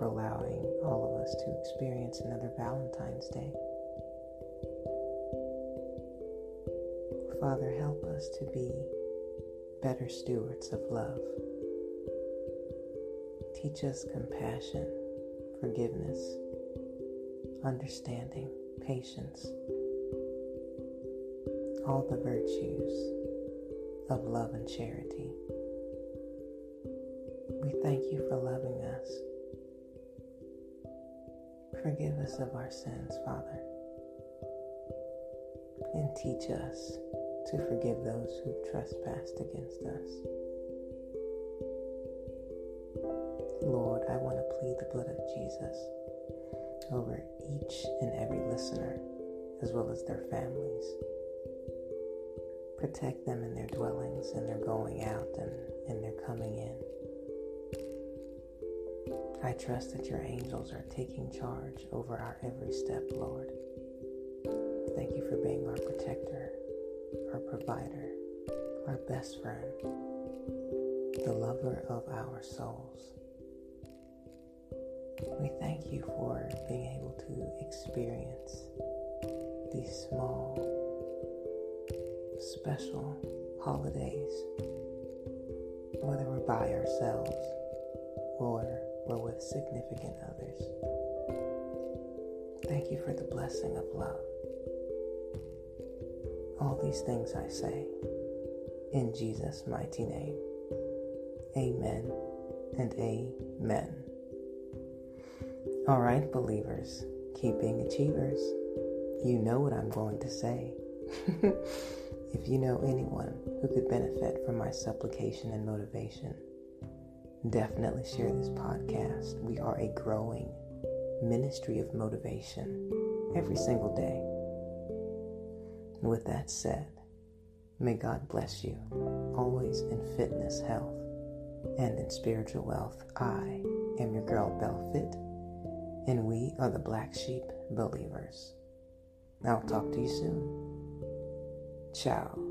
for allowing all of us to experience another Valentine's Day. Father, help us to be better stewards of love. Teach us compassion, forgiveness, understanding, patience, all the virtues of love and charity. We thank you for loving us. Forgive us of our sins, Father, and teach us to forgive those who've trespassed against us. Lord, I want to plead the blood of Jesus over each and every listener, as well as their families. Protect them in their dwellings and their going out and in their coming in. I trust that your angels are taking charge over our every step, Lord. Thank you for being our protector, our provider, our best friend, the lover of our souls. We thank you for being able to experience these small, special holidays, whether we're by ourselves or we're with significant others. Thank you for the blessing of love. All these things I say in Jesus' mighty name. Amen and amen. All right, believers, keep being achievers. You know what I'm going to say. if you know anyone who could benefit from my supplication and motivation, definitely share this podcast. We are a growing ministry of motivation every single day. With that said, may God bless you always in fitness, health, and in spiritual wealth. I am your girl, Belle Fit and we are the Black Sheep Believers. I'll talk to you soon. Ciao.